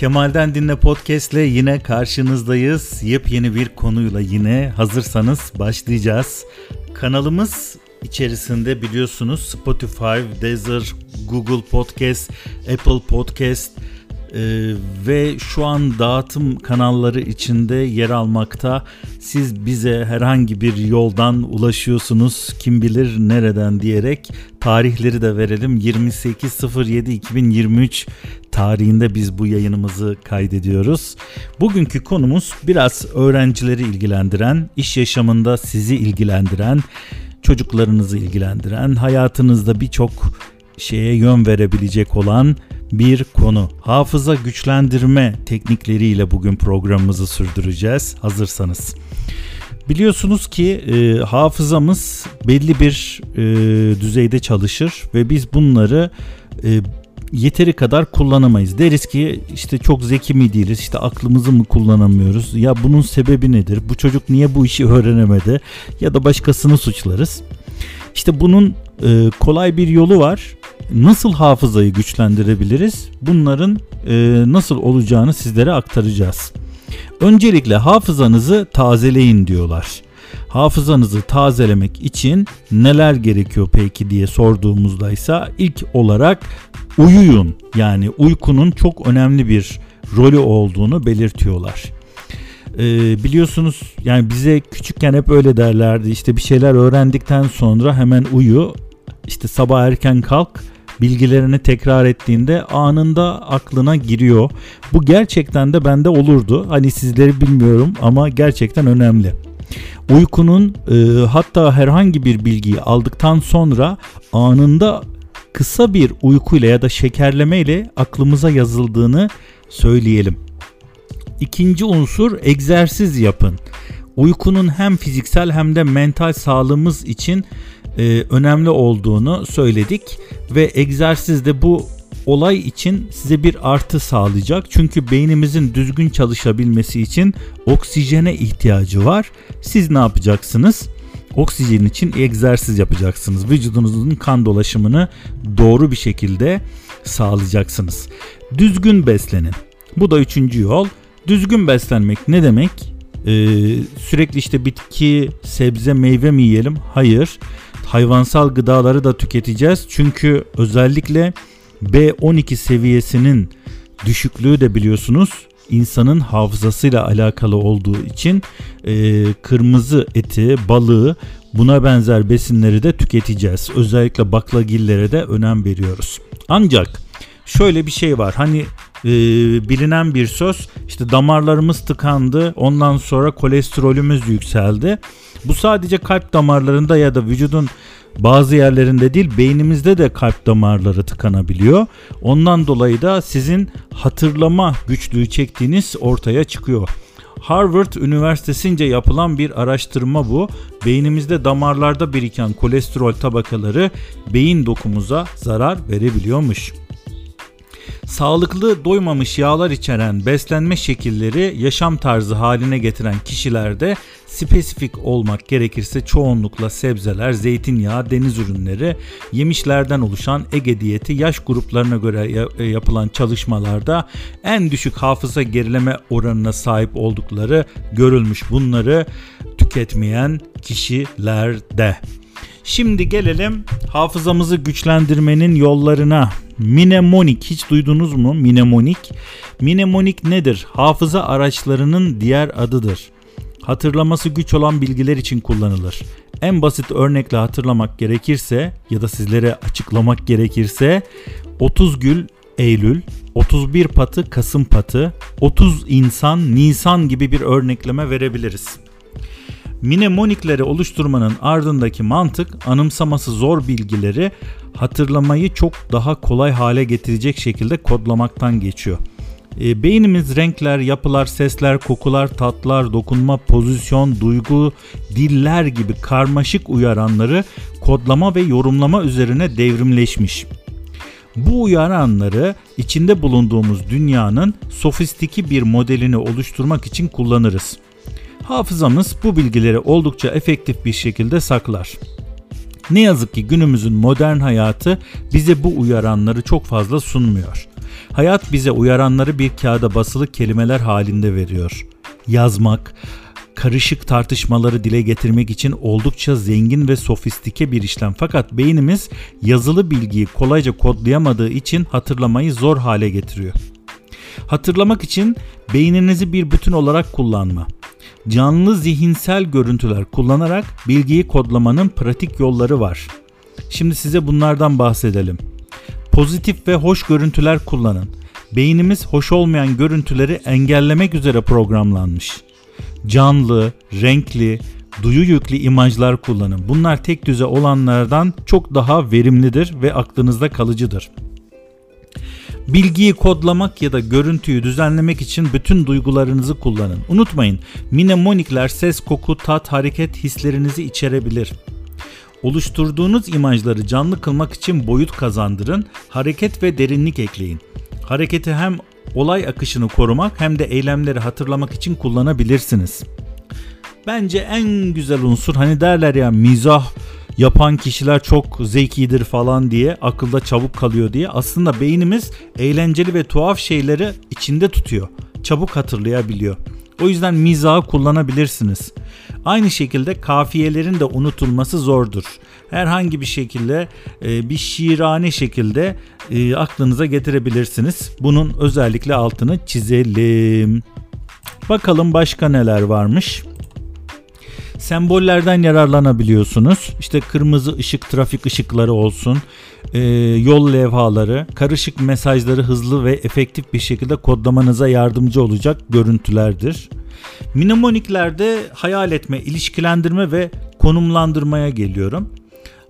Kemal'den Dinle Podcast ile yine karşınızdayız. Yepyeni bir konuyla yine hazırsanız başlayacağız. Kanalımız içerisinde biliyorsunuz Spotify, Deezer, Google Podcast, Apple Podcast ee, ve şu an dağıtım kanalları içinde yer almakta. Siz bize herhangi bir yoldan ulaşıyorsunuz kim bilir nereden diyerek tarihleri de verelim 28.07.2023 tarihinde biz bu yayınımızı kaydediyoruz. Bugünkü konumuz biraz öğrencileri ilgilendiren, iş yaşamında sizi ilgilendiren, çocuklarınızı ilgilendiren, hayatınızda birçok şeye yön verebilecek olan bir konu. Hafıza güçlendirme teknikleriyle bugün programımızı sürdüreceğiz. Hazırsanız. Biliyorsunuz ki e, hafızamız belli bir e, düzeyde çalışır ve biz bunları e, yeteri kadar kullanamayız. Deriz ki işte çok zeki mi değiliz, işte aklımızı mı kullanamıyoruz, ya bunun sebebi nedir, bu çocuk niye bu işi öğrenemedi ya da başkasını suçlarız. İşte bunun e, kolay bir yolu var nasıl hafızayı güçlendirebiliriz? Bunların e, nasıl olacağını sizlere aktaracağız. Öncelikle hafızanızı tazeleyin diyorlar. Hafızanızı tazelemek için neler gerekiyor peki diye sorduğumuzda ise ilk olarak uyuyun. Yani uykunun çok önemli bir rolü olduğunu belirtiyorlar. Ee, biliyorsunuz yani bize küçükken hep öyle derlerdi işte bir şeyler öğrendikten sonra hemen uyu işte sabah erken kalk bilgilerini tekrar ettiğinde anında aklına giriyor. Bu gerçekten de bende olurdu. Hani sizleri bilmiyorum ama gerçekten önemli. Uykunun e, hatta herhangi bir bilgiyi aldıktan sonra anında kısa bir uykuyla ya da şekerleme ile aklımıza yazıldığını söyleyelim. İkinci unsur egzersiz yapın. Uykunun hem fiziksel hem de mental sağlığımız için e, önemli olduğunu söyledik ve egzersizde bu olay için size bir artı sağlayacak. Çünkü beynimizin düzgün çalışabilmesi için oksijene ihtiyacı var. Siz ne yapacaksınız? Oksijen için egzersiz yapacaksınız. Vücudunuzun kan dolaşımını doğru bir şekilde sağlayacaksınız. Düzgün beslenin. Bu da üçüncü yol. Düzgün beslenmek ne demek? Ee, sürekli işte bitki, sebze, meyve mi yiyelim? Hayır hayvansal gıdaları da tüketeceğiz. Çünkü özellikle B12 seviyesinin düşüklüğü de biliyorsunuz insanın hafızasıyla alakalı olduğu için e, kırmızı eti, balığı buna benzer besinleri de tüketeceğiz. Özellikle baklagillere de önem veriyoruz. Ancak şöyle bir şey var. Hani e, bilinen bir söz işte damarlarımız tıkandı ondan sonra kolesterolümüz yükseldi. Bu sadece kalp damarlarında ya da vücudun bazı yerlerinde değil beynimizde de kalp damarları tıkanabiliyor. Ondan dolayı da sizin hatırlama güçlüğü çektiğiniz ortaya çıkıyor. Harvard Üniversitesi'nce yapılan bir araştırma bu. Beynimizde damarlarda biriken kolesterol tabakaları beyin dokumuza zarar verebiliyormuş. Sağlıklı doymamış yağlar içeren beslenme şekilleri yaşam tarzı haline getiren kişilerde spesifik olmak gerekirse çoğunlukla sebzeler, zeytinyağı, deniz ürünleri, yemişlerden oluşan Ege diyeti yaş gruplarına göre e, yapılan çalışmalarda en düşük hafıza gerileme oranına sahip oldukları görülmüş. Bunları tüketmeyen kişilerde. Şimdi gelelim hafızamızı güçlendirmenin yollarına. Mnemonik hiç duydunuz mu? Mnemonik. Mnemonik nedir? Hafıza araçlarının diğer adıdır. Hatırlaması güç olan bilgiler için kullanılır. En basit örnekle hatırlamak gerekirse ya da sizlere açıklamak gerekirse 30 gül Eylül, 31 patı Kasım patı, 30 insan Nisan gibi bir örnekleme verebiliriz. Mnemonikleri oluşturmanın ardındaki mantık anımsaması zor bilgileri hatırlamayı çok daha kolay hale getirecek şekilde kodlamaktan geçiyor. E, beynimiz renkler, yapılar, sesler, kokular, tatlar, dokunma, pozisyon, duygu, diller gibi karmaşık uyaranları kodlama ve yorumlama üzerine devrimleşmiş. Bu uyaranları içinde bulunduğumuz dünyanın sofistiki bir modelini oluşturmak için kullanırız. Hafızamız bu bilgileri oldukça efektif bir şekilde saklar. Ne yazık ki günümüzün modern hayatı bize bu uyaranları çok fazla sunmuyor. Hayat bize uyaranları bir kağıda basılı kelimeler halinde veriyor. Yazmak, karışık tartışmaları dile getirmek için oldukça zengin ve sofistike bir işlem. Fakat beynimiz yazılı bilgiyi kolayca kodlayamadığı için hatırlamayı zor hale getiriyor. Hatırlamak için beyninizi bir bütün olarak kullanma. Canlı zihinsel görüntüler kullanarak bilgiyi kodlamanın pratik yolları var. Şimdi size bunlardan bahsedelim. Pozitif ve hoş görüntüler kullanın. Beynimiz hoş olmayan görüntüleri engellemek üzere programlanmış. Canlı, renkli, duyu yüklü imajlar kullanın. Bunlar tek düze olanlardan çok daha verimlidir ve aklınızda kalıcıdır. Bilgiyi kodlamak ya da görüntüyü düzenlemek için bütün duygularınızı kullanın. Unutmayın, mnemonikler ses, koku, tat, hareket hislerinizi içerebilir. Oluşturduğunuz imajları canlı kılmak için boyut kazandırın, hareket ve derinlik ekleyin. Hareketi hem olay akışını korumak hem de eylemleri hatırlamak için kullanabilirsiniz. Bence en güzel unsur hani derler ya mizah yapan kişiler çok zekidir falan diye akılda çabuk kalıyor diye aslında beynimiz eğlenceli ve tuhaf şeyleri içinde tutuyor. Çabuk hatırlayabiliyor. O yüzden mizahı kullanabilirsiniz. Aynı şekilde kafiyelerin de unutulması zordur. Herhangi bir şekilde e, bir şiirane şekilde e, aklınıza getirebilirsiniz. Bunun özellikle altını çizelim. Bakalım başka neler varmış sembollerden yararlanabiliyorsunuz. İşte kırmızı ışık trafik ışıkları olsun, e, yol levhaları, karışık mesajları hızlı ve efektif bir şekilde kodlamanıza yardımcı olacak görüntülerdir. Mnemoniklerde hayal etme, ilişkilendirme ve konumlandırmaya geliyorum.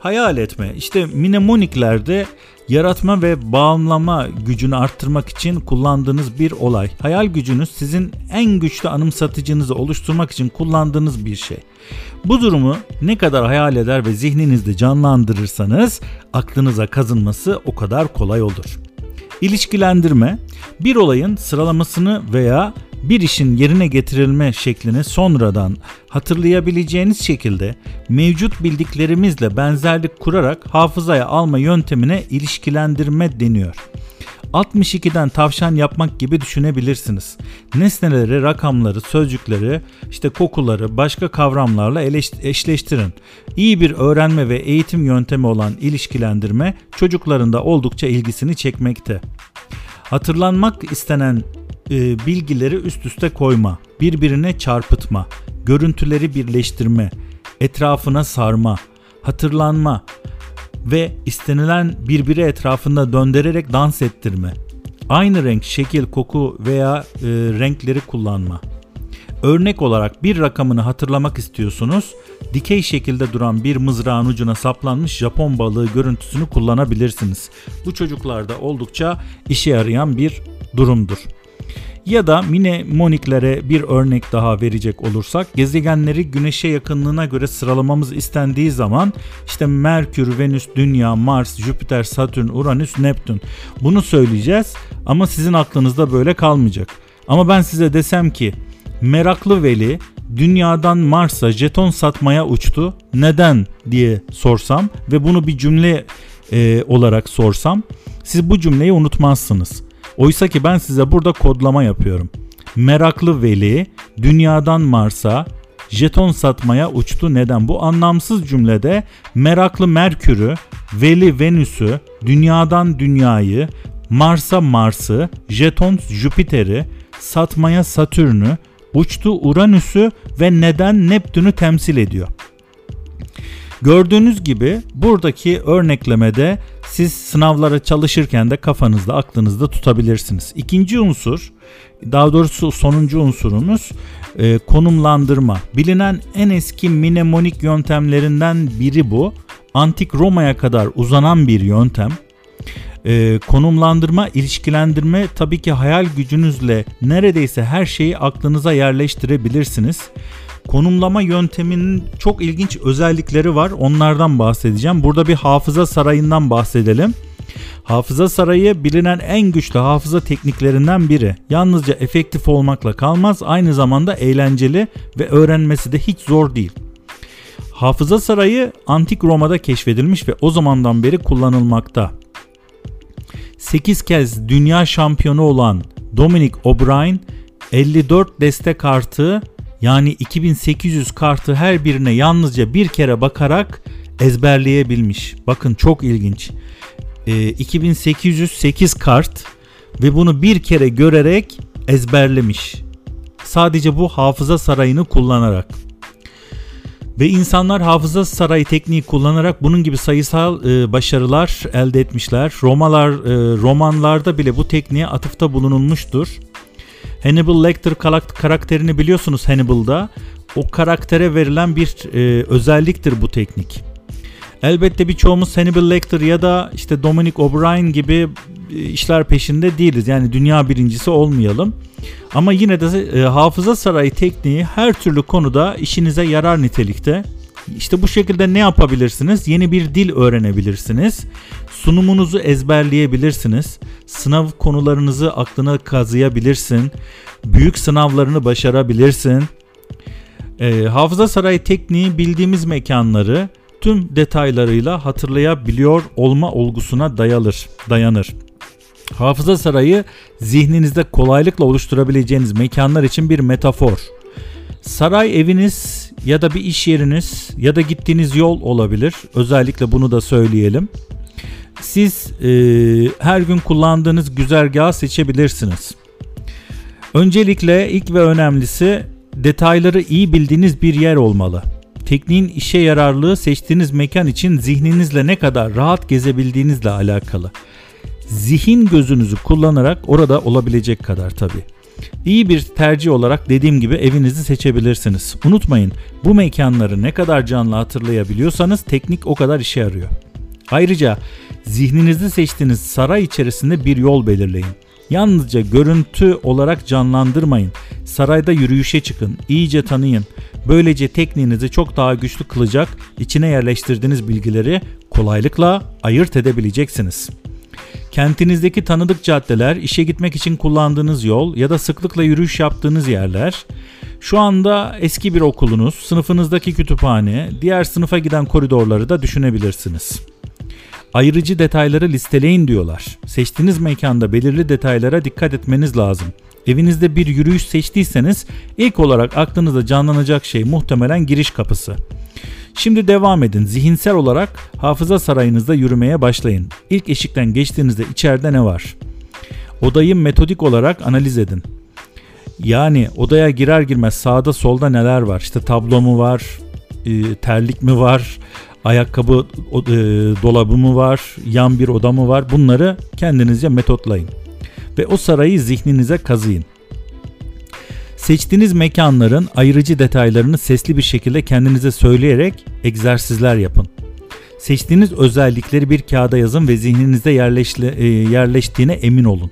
Hayal etme. İşte mnemoniklerde yaratma ve bağımlama gücünü arttırmak için kullandığınız bir olay. Hayal gücünüz sizin en güçlü anımsatıcınızı oluşturmak için kullandığınız bir şey. Bu durumu ne kadar hayal eder ve zihninizde canlandırırsanız aklınıza kazınması o kadar kolay olur. İlişkilendirme bir olayın sıralamasını veya bir işin yerine getirilme şeklini sonradan hatırlayabileceğiniz şekilde mevcut bildiklerimizle benzerlik kurarak hafızaya alma yöntemine ilişkilendirme deniyor. 62'den tavşan yapmak gibi düşünebilirsiniz. Nesneleri, rakamları, sözcükleri, işte kokuları başka kavramlarla eşleştirin. İyi bir öğrenme ve eğitim yöntemi olan ilişkilendirme çocukların da oldukça ilgisini çekmekte. Hatırlanmak istenen e, bilgileri üst üste koyma, birbirine çarpıtma, görüntüleri birleştirme, etrafına sarma, hatırlanma ve istenilen birbiri etrafında döndürerek dans ettirme. Aynı renk, şekil, koku veya e, renkleri kullanma. Örnek olarak bir rakamını hatırlamak istiyorsunuz. Dikey şekilde duran bir mızrağın ucuna saplanmış Japon balığı görüntüsünü kullanabilirsiniz. Bu çocuklarda oldukça işe yarayan bir durumdur. Ya da mnemoniklere bir örnek daha verecek olursak gezegenleri güneşe yakınlığına göre sıralamamız istendiği zaman işte Merkür, Venüs, Dünya, Mars, Jüpiter, Satürn, Uranüs, Neptün bunu söyleyeceğiz ama sizin aklınızda böyle kalmayacak. Ama ben size desem ki meraklı veli dünyadan Mars'a jeton satmaya uçtu. Neden diye sorsam ve bunu bir cümle e, olarak sorsam siz bu cümleyi unutmazsınız. Oysa ki ben size burada kodlama yapıyorum. Meraklı veli dünyadan Mars'a jeton satmaya uçtu. Neden? Bu anlamsız cümlede meraklı Merkür'ü, veli Venüs'ü, dünyadan dünyayı, Mars'a Mars'ı, jeton Jüpiter'i, satmaya Satürn'ü, uçtu Uranüs'ü ve neden Neptün'ü temsil ediyor. Gördüğünüz gibi buradaki örneklemede siz sınavlara çalışırken de kafanızda aklınızda tutabilirsiniz. İkinci unsur daha doğrusu sonuncu unsurumuz e, konumlandırma. Bilinen en eski mnemonik yöntemlerinden biri bu. Antik Roma'ya kadar uzanan bir yöntem. E, konumlandırma, ilişkilendirme tabii ki hayal gücünüzle neredeyse her şeyi aklınıza yerleştirebilirsiniz. Konumlama yönteminin çok ilginç özellikleri var. Onlardan bahsedeceğim. Burada bir hafıza sarayından bahsedelim. Hafıza sarayı bilinen en güçlü hafıza tekniklerinden biri. Yalnızca efektif olmakla kalmaz, aynı zamanda eğlenceli ve öğrenmesi de hiç zor değil. Hafıza sarayı antik Roma'da keşfedilmiş ve o zamandan beri kullanılmakta. 8 kez dünya şampiyonu olan Dominic O'Brien 54 deste kartı yani 2800 kartı her birine yalnızca bir kere bakarak ezberleyebilmiş. Bakın çok ilginç. E, 2808 kart ve bunu bir kere görerek ezberlemiş. Sadece bu hafıza sarayını kullanarak. Ve insanlar hafıza sarayı tekniği kullanarak bunun gibi sayısal e, başarılar elde etmişler. Romalar e, romanlarda bile bu tekniğe atıfta bulunulmuştur. Hannibal Lecter karakterini biliyorsunuz Hannibal'da. O karaktere verilen bir e, özelliktir bu teknik. Elbette birçoğumuz Hannibal Lecter ya da işte Dominic O'Brien gibi e, işler peşinde değiliz. Yani dünya birincisi olmayalım. Ama yine de e, hafıza sarayı tekniği her türlü konuda işinize yarar nitelikte. İşte bu şekilde ne yapabilirsiniz? Yeni bir dil öğrenebilirsiniz. Sunumunuzu ezberleyebilirsiniz. Sınav konularınızı aklına kazıyabilirsin. Büyük sınavlarını başarabilirsin. E, hafıza sarayı tekniği bildiğimiz mekanları tüm detaylarıyla hatırlayabiliyor olma olgusuna dayalır, dayanır. Hafıza sarayı zihninizde kolaylıkla oluşturabileceğiniz mekanlar için bir metafor. Saray eviniz ya da bir iş yeriniz ya da gittiğiniz yol olabilir. Özellikle bunu da söyleyelim. Siz e, her gün kullandığınız güzergahı seçebilirsiniz. Öncelikle ilk ve önemlisi detayları iyi bildiğiniz bir yer olmalı. Tekniğin işe yararlığı seçtiğiniz mekan için zihninizle ne kadar rahat gezebildiğinizle alakalı. Zihin gözünüzü kullanarak orada olabilecek kadar tabii. İyi bir tercih olarak dediğim gibi evinizi seçebilirsiniz. Unutmayın bu mekanları ne kadar canlı hatırlayabiliyorsanız teknik o kadar işe yarıyor. Ayrıca zihninizde seçtiğiniz saray içerisinde bir yol belirleyin. Yalnızca görüntü olarak canlandırmayın. Sarayda yürüyüşe çıkın, iyice tanıyın. Böylece tekniğinizi çok daha güçlü kılacak, içine yerleştirdiğiniz bilgileri kolaylıkla ayırt edebileceksiniz. Kentinizdeki tanıdık caddeler, işe gitmek için kullandığınız yol ya da sıklıkla yürüyüş yaptığınız yerler, şu anda eski bir okulunuz, sınıfınızdaki kütüphane, diğer sınıfa giden koridorları da düşünebilirsiniz. Ayrıcı detayları listeleyin diyorlar. Seçtiğiniz mekanda belirli detaylara dikkat etmeniz lazım. Evinizde bir yürüyüş seçtiyseniz ilk olarak aklınıza canlanacak şey muhtemelen giriş kapısı. Şimdi devam edin. Zihinsel olarak hafıza sarayınızda yürümeye başlayın. İlk eşikten geçtiğinizde içeride ne var? Odayı metodik olarak analiz edin. Yani odaya girer girmez sağda solda neler var? İşte tablo mu var? E, terlik mi var? Ayakkabı e, dolabı mı var? Yan bir oda mı var? Bunları kendinizce metotlayın. Ve o sarayı zihninize kazıyın. Seçtiğiniz mekanların ayırıcı detaylarını sesli bir şekilde kendinize söyleyerek egzersizler yapın. Seçtiğiniz özellikleri bir kağıda yazın ve zihninizde e, yerleştiğine emin olun.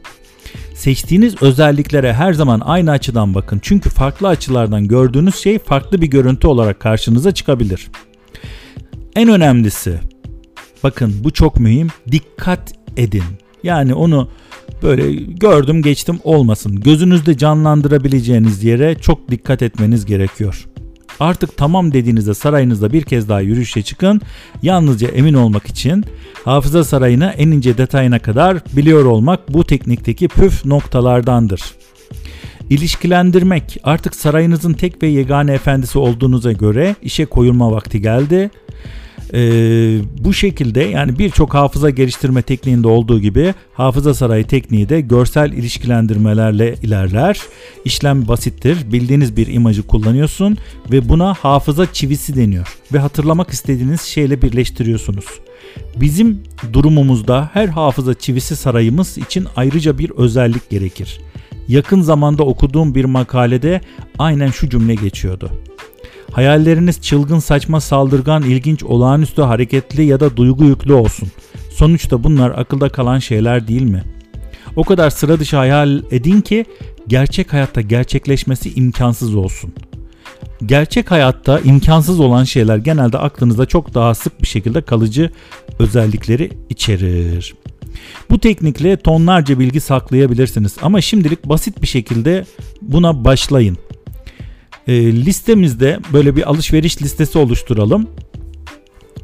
Seçtiğiniz özelliklere her zaman aynı açıdan bakın. Çünkü farklı açılardan gördüğünüz şey farklı bir görüntü olarak karşınıza çıkabilir. En önemlisi bakın bu çok mühim. Dikkat edin. Yani onu böyle gördüm geçtim olmasın. Gözünüzde canlandırabileceğiniz yere çok dikkat etmeniz gerekiyor. Artık tamam dediğinizde sarayınızda bir kez daha yürüyüşe çıkın. Yalnızca emin olmak için hafıza sarayını en ince detayına kadar biliyor olmak bu teknikteki püf noktalardandır. İlişkilendirmek artık sarayınızın tek ve yegane efendisi olduğunuza göre işe koyulma vakti geldi. Ee, bu şekilde yani birçok hafıza geliştirme tekniğinde olduğu gibi hafıza sarayı tekniği de görsel ilişkilendirmelerle ilerler. İşlem basittir. Bildiğiniz bir imajı kullanıyorsun ve buna hafıza çivisi deniyor ve hatırlamak istediğiniz şeyle birleştiriyorsunuz. Bizim durumumuzda her hafıza çivisi sarayımız için ayrıca bir özellik gerekir. Yakın zamanda okuduğum bir makalede aynen şu cümle geçiyordu. Hayalleriniz çılgın, saçma, saldırgan, ilginç, olağanüstü, hareketli ya da duygu yüklü olsun. Sonuçta bunlar akılda kalan şeyler değil mi? O kadar sıra dışı hayal edin ki gerçek hayatta gerçekleşmesi imkansız olsun. Gerçek hayatta imkansız olan şeyler genelde aklınızda çok daha sık bir şekilde kalıcı özellikleri içerir. Bu teknikle tonlarca bilgi saklayabilirsiniz ama şimdilik basit bir şekilde buna başlayın. E, listemizde böyle bir alışveriş listesi oluşturalım.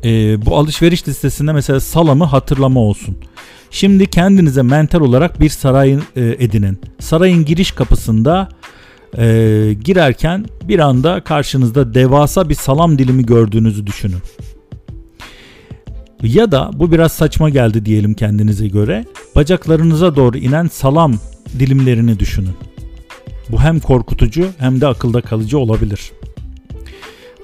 E, bu alışveriş listesinde mesela salamı hatırlama olsun. Şimdi kendinize mental olarak bir saray e, edinin. Sarayın giriş kapısında e, girerken bir anda karşınızda devasa bir salam dilimi gördüğünüzü düşünün. Ya da bu biraz saçma geldi diyelim kendinize göre. Bacaklarınıza doğru inen salam dilimlerini düşünün. Bu hem korkutucu hem de akılda kalıcı olabilir.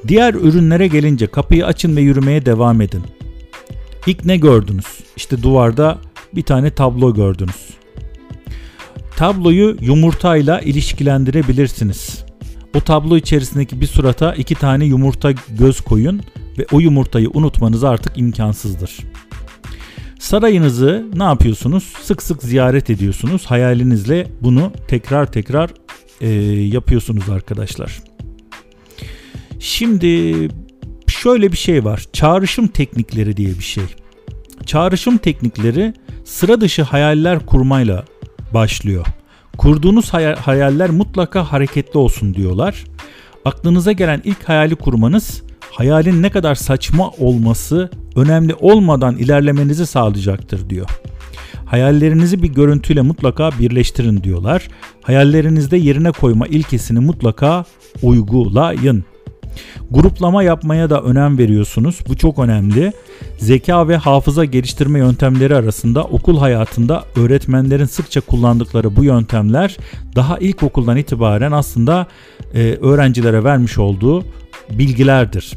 Diğer ürünlere gelince kapıyı açın ve yürümeye devam edin. İlk ne gördünüz? İşte duvarda bir tane tablo gördünüz. Tabloyu yumurtayla ilişkilendirebilirsiniz. O tablo içerisindeki bir surata iki tane yumurta göz koyun ve o yumurtayı unutmanız artık imkansızdır. Sarayınızı ne yapıyorsunuz? Sık sık ziyaret ediyorsunuz. Hayalinizle bunu tekrar tekrar e, yapıyorsunuz arkadaşlar. Şimdi şöyle bir şey var. Çağrışım teknikleri diye bir şey. Çağrışım teknikleri sıra dışı hayaller kurmayla başlıyor. Kurduğunuz hayaller mutlaka hareketli olsun diyorlar. Aklınıza gelen ilk hayali kurmanız hayalin ne kadar saçma olması önemli olmadan ilerlemenizi sağlayacaktır diyor. Hayallerinizi bir görüntüyle mutlaka birleştirin diyorlar. Hayallerinizde yerine koyma ilkesini mutlaka uygulayın. Gruplama yapmaya da önem veriyorsunuz. Bu çok önemli. Zeka ve hafıza geliştirme yöntemleri arasında okul hayatında öğretmenlerin sıkça kullandıkları bu yöntemler daha ilkokuldan itibaren aslında e, öğrencilere vermiş olduğu bilgilerdir.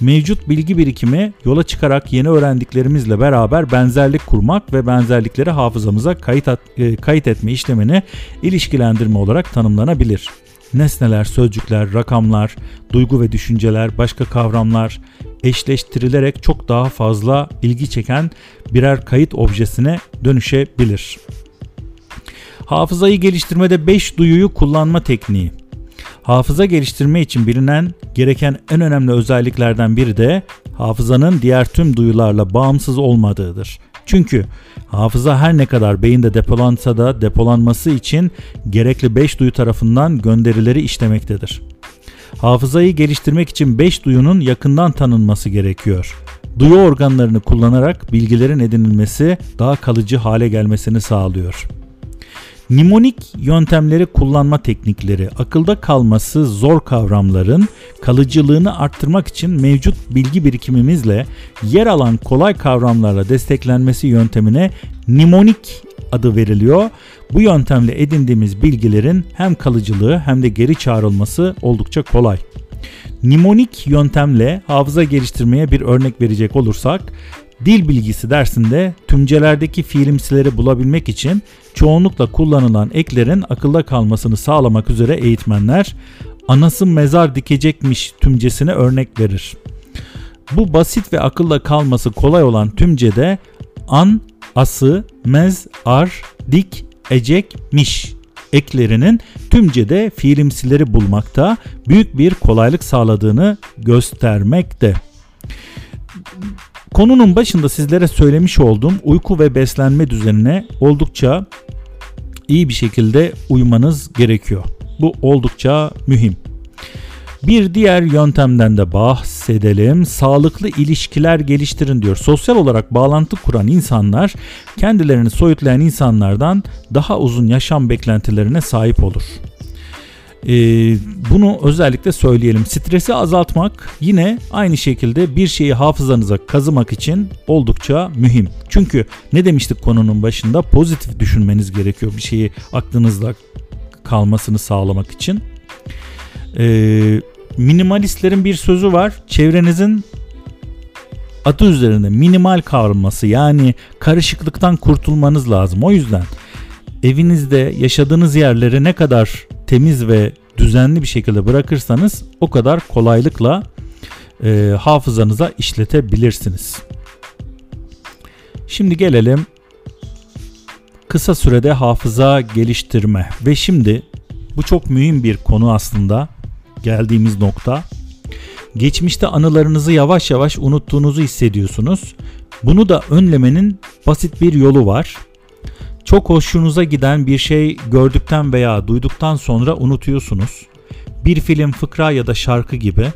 Mevcut bilgi birikimi yola çıkarak yeni öğrendiklerimizle beraber benzerlik kurmak ve benzerlikleri hafızamıza kayıt, at, e, kayıt etme işlemini ilişkilendirme olarak tanımlanabilir nesneler, sözcükler, rakamlar, duygu ve düşünceler, başka kavramlar eşleştirilerek çok daha fazla ilgi çeken birer kayıt objesine dönüşebilir. Hafızayı geliştirmede 5 duyuyu kullanma tekniği. Hafıza geliştirme için bilinen gereken en önemli özelliklerden biri de hafızanın diğer tüm duyularla bağımsız olmadığıdır. Çünkü hafıza her ne kadar beyinde depolansa da depolanması için gerekli 5 duyu tarafından gönderileri işlemektedir. Hafızayı geliştirmek için 5 duyunun yakından tanınması gerekiyor. Duyu organlarını kullanarak bilgilerin edinilmesi daha kalıcı hale gelmesini sağlıyor. Mnemonik yöntemleri kullanma teknikleri, akılda kalması zor kavramların kalıcılığını arttırmak için mevcut bilgi birikimimizle yer alan kolay kavramlarla desteklenmesi yöntemine mnemonik adı veriliyor. Bu yöntemle edindiğimiz bilgilerin hem kalıcılığı hem de geri çağrılması oldukça kolay. Mnemonik yöntemle hafıza geliştirmeye bir örnek verecek olursak Dil bilgisi dersinde tümcelerdeki fiilimsileri bulabilmek için çoğunlukla kullanılan eklerin akılda kalmasını sağlamak üzere eğitmenler anası mezar dikecekmiş tümcesine örnek verir. Bu basit ve akılda kalması kolay olan tümcede an, ası, mez, ar, dik, ecekmiş eklerinin tümcede fiilimsileri bulmakta büyük bir kolaylık sağladığını göstermekte. Konunun başında sizlere söylemiş olduğum uyku ve beslenme düzenine oldukça iyi bir şekilde uymanız gerekiyor. Bu oldukça mühim. Bir diğer yöntemden de bahsedelim. Sağlıklı ilişkiler geliştirin diyor. Sosyal olarak bağlantı kuran insanlar kendilerini soyutlayan insanlardan daha uzun yaşam beklentilerine sahip olur. E, bunu özellikle söyleyelim. Stresi azaltmak yine aynı şekilde bir şeyi hafızanıza kazımak için oldukça mühim. Çünkü ne demiştik konunun başında pozitif düşünmeniz gerekiyor bir şeyi aklınızda kalmasını sağlamak için. E, minimalistlerin bir sözü var. Çevrenizin adı üzerinde minimal kalması yani karışıklıktan kurtulmanız lazım. O yüzden evinizde yaşadığınız yerleri ne kadar temiz ve düzenli bir şekilde bırakırsanız o kadar kolaylıkla e, hafızanıza işletebilirsiniz. Şimdi gelelim kısa sürede hafıza geliştirme ve şimdi bu çok mühim bir konu aslında geldiğimiz nokta. Geçmişte anılarınızı yavaş yavaş unuttuğunuzu hissediyorsunuz. Bunu da önlemenin basit bir yolu var. Çok hoşunuza giden bir şey gördükten veya duyduktan sonra unutuyorsunuz. Bir film, fıkra ya da şarkı gibi.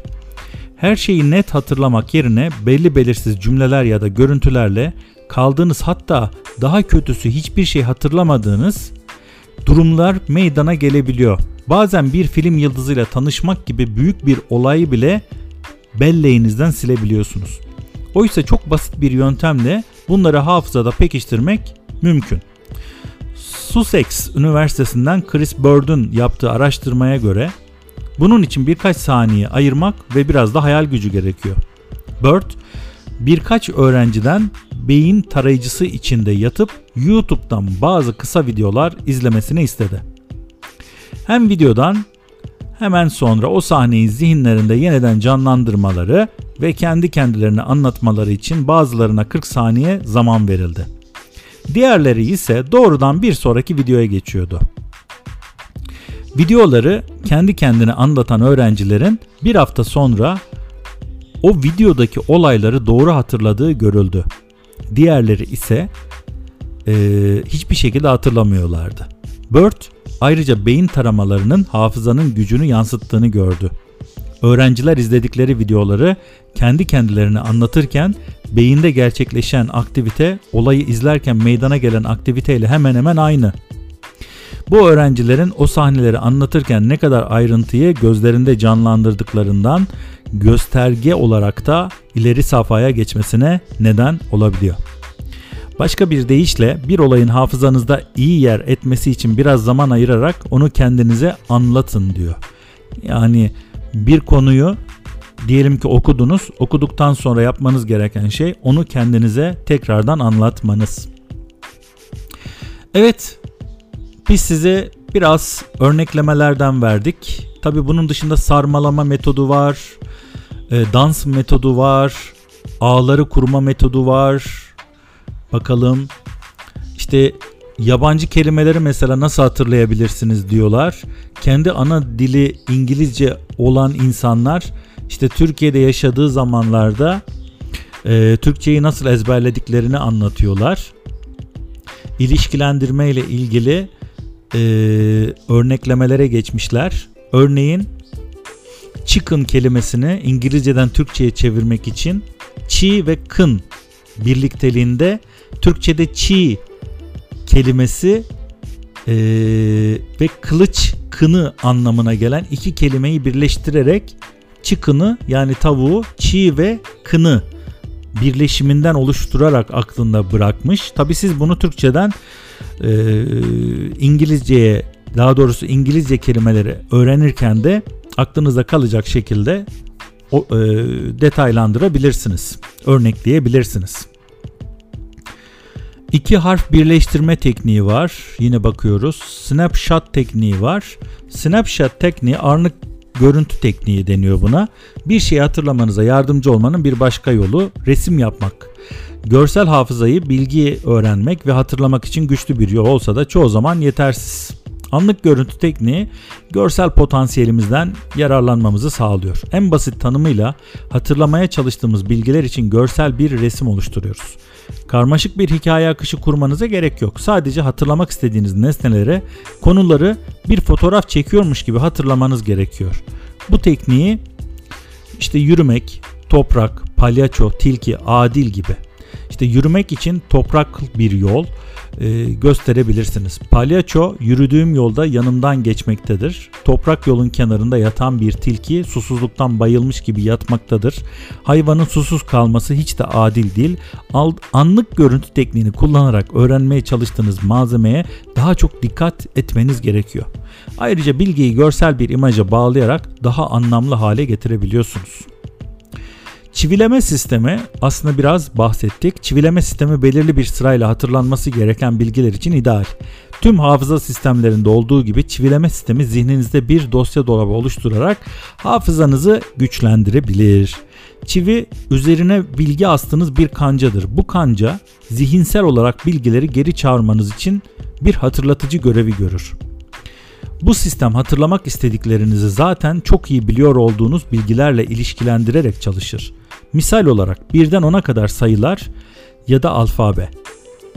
Her şeyi net hatırlamak yerine belli belirsiz cümleler ya da görüntülerle kaldığınız hatta daha kötüsü hiçbir şey hatırlamadığınız durumlar meydana gelebiliyor. Bazen bir film yıldızıyla tanışmak gibi büyük bir olayı bile belleğinizden silebiliyorsunuz. Oysa çok basit bir yöntemle bunları hafızada pekiştirmek mümkün. Sussex Üniversitesi'nden Chris Bird'ün yaptığı araştırmaya göre bunun için birkaç saniye ayırmak ve biraz da hayal gücü gerekiyor. Bird birkaç öğrenciden beyin tarayıcısı içinde yatıp YouTube'dan bazı kısa videolar izlemesini istedi. Hem videodan hemen sonra o sahneyi zihinlerinde yeniden canlandırmaları ve kendi kendilerine anlatmaları için bazılarına 40 saniye zaman verildi. Diğerleri ise doğrudan bir sonraki videoya geçiyordu. Videoları kendi kendine anlatan öğrencilerin bir hafta sonra o videodaki olayları doğru hatırladığı görüldü. Diğerleri ise e, hiçbir şekilde hatırlamıyorlardı. Bird ayrıca beyin taramalarının hafızanın gücünü yansıttığını gördü. Öğrenciler izledikleri videoları kendi kendilerine anlatırken beyinde gerçekleşen aktivite olayı izlerken meydana gelen aktiviteyle hemen hemen aynı. Bu öğrencilerin o sahneleri anlatırken ne kadar ayrıntıyı gözlerinde canlandırdıklarından gösterge olarak da ileri safhaya geçmesine neden olabiliyor. Başka bir deyişle bir olayın hafızanızda iyi yer etmesi için biraz zaman ayırarak onu kendinize anlatın diyor. Yani bir konuyu diyelim ki okudunuz. Okuduktan sonra yapmanız gereken şey onu kendinize tekrardan anlatmanız. Evet, biz size biraz örneklemelerden verdik. Tabi bunun dışında sarmalama metodu var, e, dans metodu var, ağları kurma metodu var. Bakalım işte yabancı kelimeleri mesela nasıl hatırlayabilirsiniz diyorlar. Kendi ana dili İngilizce olan insanlar işte Türkiye'de yaşadığı zamanlarda e, Türkçeyi nasıl ezberlediklerini anlatıyorlar. İlişkilendirme ile ilgili e, örneklemelere geçmişler. Örneğin chicken kelimesini İngilizceden Türkçe'ye çevirmek için çi ve kın birlikteliğinde Türkçe'de çi kelimesi e, ve kılıç kını anlamına gelen iki kelimeyi birleştirerek çıkını yani tavuğu çiğ ve kını birleşiminden oluşturarak aklında bırakmış. Tabi siz bunu Türkçeden e, İngilizceye daha doğrusu İngilizce kelimeleri öğrenirken de aklınızda kalacak şekilde o, e, detaylandırabilirsiniz. Örnekleyebilirsiniz. İki harf birleştirme tekniği var. Yine bakıyoruz. Snapshot tekniği var. Snapshot tekniği anlık görüntü tekniği deniyor buna. Bir şeyi hatırlamanıza yardımcı olmanın bir başka yolu resim yapmak. Görsel hafızayı bilgi öğrenmek ve hatırlamak için güçlü bir yol olsa da çoğu zaman yetersiz. Anlık görüntü tekniği görsel potansiyelimizden yararlanmamızı sağlıyor. En basit tanımıyla hatırlamaya çalıştığımız bilgiler için görsel bir resim oluşturuyoruz. Karmaşık bir hikaye akışı kurmanıza gerek yok. Sadece hatırlamak istediğiniz nesnelere konuları bir fotoğraf çekiyormuş gibi hatırlamanız gerekiyor. Bu tekniği işte yürümek, toprak, palyaço, tilki, adil gibi. İşte yürümek için toprak bir yol, e, gösterebilirsiniz. Palyaço yürüdüğüm yolda yanımdan geçmektedir. Toprak yolun kenarında yatan bir tilki susuzluktan bayılmış gibi yatmaktadır. Hayvanın susuz kalması hiç de adil değil. Anlık görüntü tekniğini kullanarak öğrenmeye çalıştığınız malzemeye daha çok dikkat etmeniz gerekiyor. Ayrıca bilgiyi görsel bir imaja bağlayarak daha anlamlı hale getirebiliyorsunuz. Çivileme sistemi aslında biraz bahsettik. Çivileme sistemi belirli bir sırayla hatırlanması gereken bilgiler için ideal. Tüm hafıza sistemlerinde olduğu gibi çivileme sistemi zihninizde bir dosya dolabı oluşturarak hafızanızı güçlendirebilir. Çivi üzerine bilgi astığınız bir kancadır. Bu kanca zihinsel olarak bilgileri geri çağırmanız için bir hatırlatıcı görevi görür. Bu sistem hatırlamak istediklerinizi zaten çok iyi biliyor olduğunuz bilgilerle ilişkilendirerek çalışır. Misal olarak birden 10'a kadar sayılar ya da alfabe.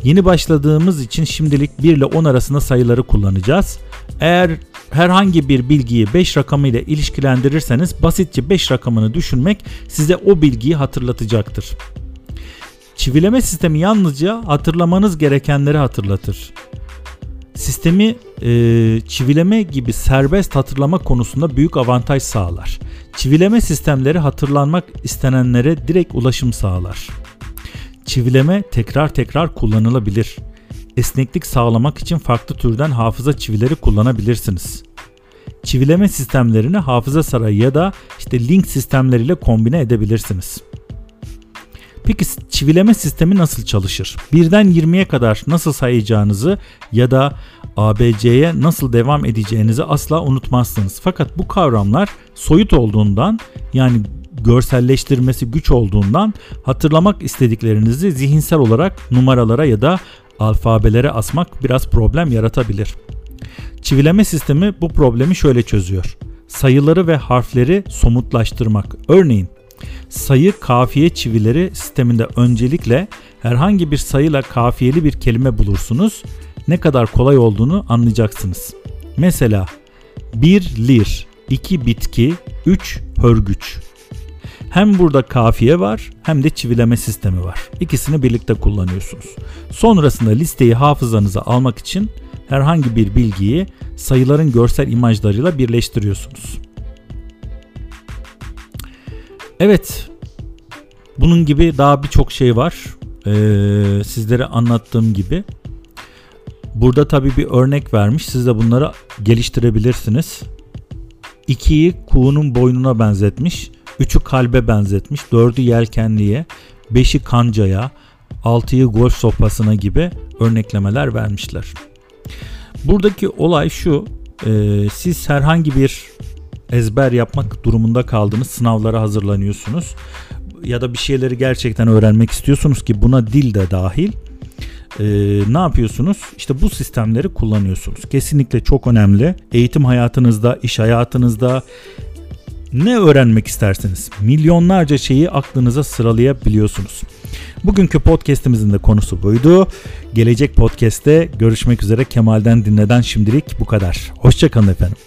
Yeni başladığımız için şimdilik 1 ile 10 arasında sayıları kullanacağız. Eğer herhangi bir bilgiyi 5 rakamı ile ilişkilendirirseniz basitçe 5 rakamını düşünmek size o bilgiyi hatırlatacaktır. Çivileme sistemi yalnızca hatırlamanız gerekenleri hatırlatır. Sistemi e, çivileme gibi serbest hatırlama konusunda büyük avantaj sağlar. Çivileme sistemleri hatırlanmak istenenlere direkt ulaşım sağlar. Çivileme tekrar tekrar kullanılabilir. Esneklik sağlamak için farklı türden hafıza çivileri kullanabilirsiniz. Çivileme sistemlerini hafıza sarayı ya da işte link sistemleriyle kombine edebilirsiniz. Peki çivileme sistemi nasıl çalışır? Birden 20'ye kadar nasıl sayacağınızı ya da ABC'ye nasıl devam edeceğinizi asla unutmazsınız. Fakat bu kavramlar soyut olduğundan yani görselleştirmesi güç olduğundan hatırlamak istediklerinizi zihinsel olarak numaralara ya da alfabelere asmak biraz problem yaratabilir. Çivileme sistemi bu problemi şöyle çözüyor. Sayıları ve harfleri somutlaştırmak. Örneğin sayı kafiye çivileri sisteminde öncelikle herhangi bir sayıyla kafiyeli bir kelime bulursunuz. Ne kadar kolay olduğunu anlayacaksınız. Mesela 1 lir, 2 bitki, 3 hörgüç. Hem burada kafiye var hem de çivileme sistemi var. İkisini birlikte kullanıyorsunuz. Sonrasında listeyi hafızanıza almak için herhangi bir bilgiyi sayıların görsel imajlarıyla birleştiriyorsunuz. Evet, bunun gibi daha birçok şey var. Ee, sizlere anlattığım gibi. Burada tabii bir örnek vermiş. Siz de bunları geliştirebilirsiniz. 2'yi kuğunun boynuna benzetmiş. 3'ü kalbe benzetmiş. 4'ü yelkenliye. 5'i kancaya. 6'yı golf sopasına gibi örneklemeler vermişler. Buradaki olay şu. E, siz herhangi bir ezber yapmak durumunda kaldınız. Sınavlara hazırlanıyorsunuz. Ya da bir şeyleri gerçekten öğrenmek istiyorsunuz ki buna dil de dahil. Ee, ne yapıyorsunuz? İşte bu sistemleri kullanıyorsunuz. Kesinlikle çok önemli. Eğitim hayatınızda, iş hayatınızda ne öğrenmek isterseniz milyonlarca şeyi aklınıza sıralayabiliyorsunuz. Bugünkü podcast'imizin de konusu buydu. Gelecek podcast'te görüşmek üzere Kemal'den dinleden şimdilik bu kadar. Hoşçakalın efendim.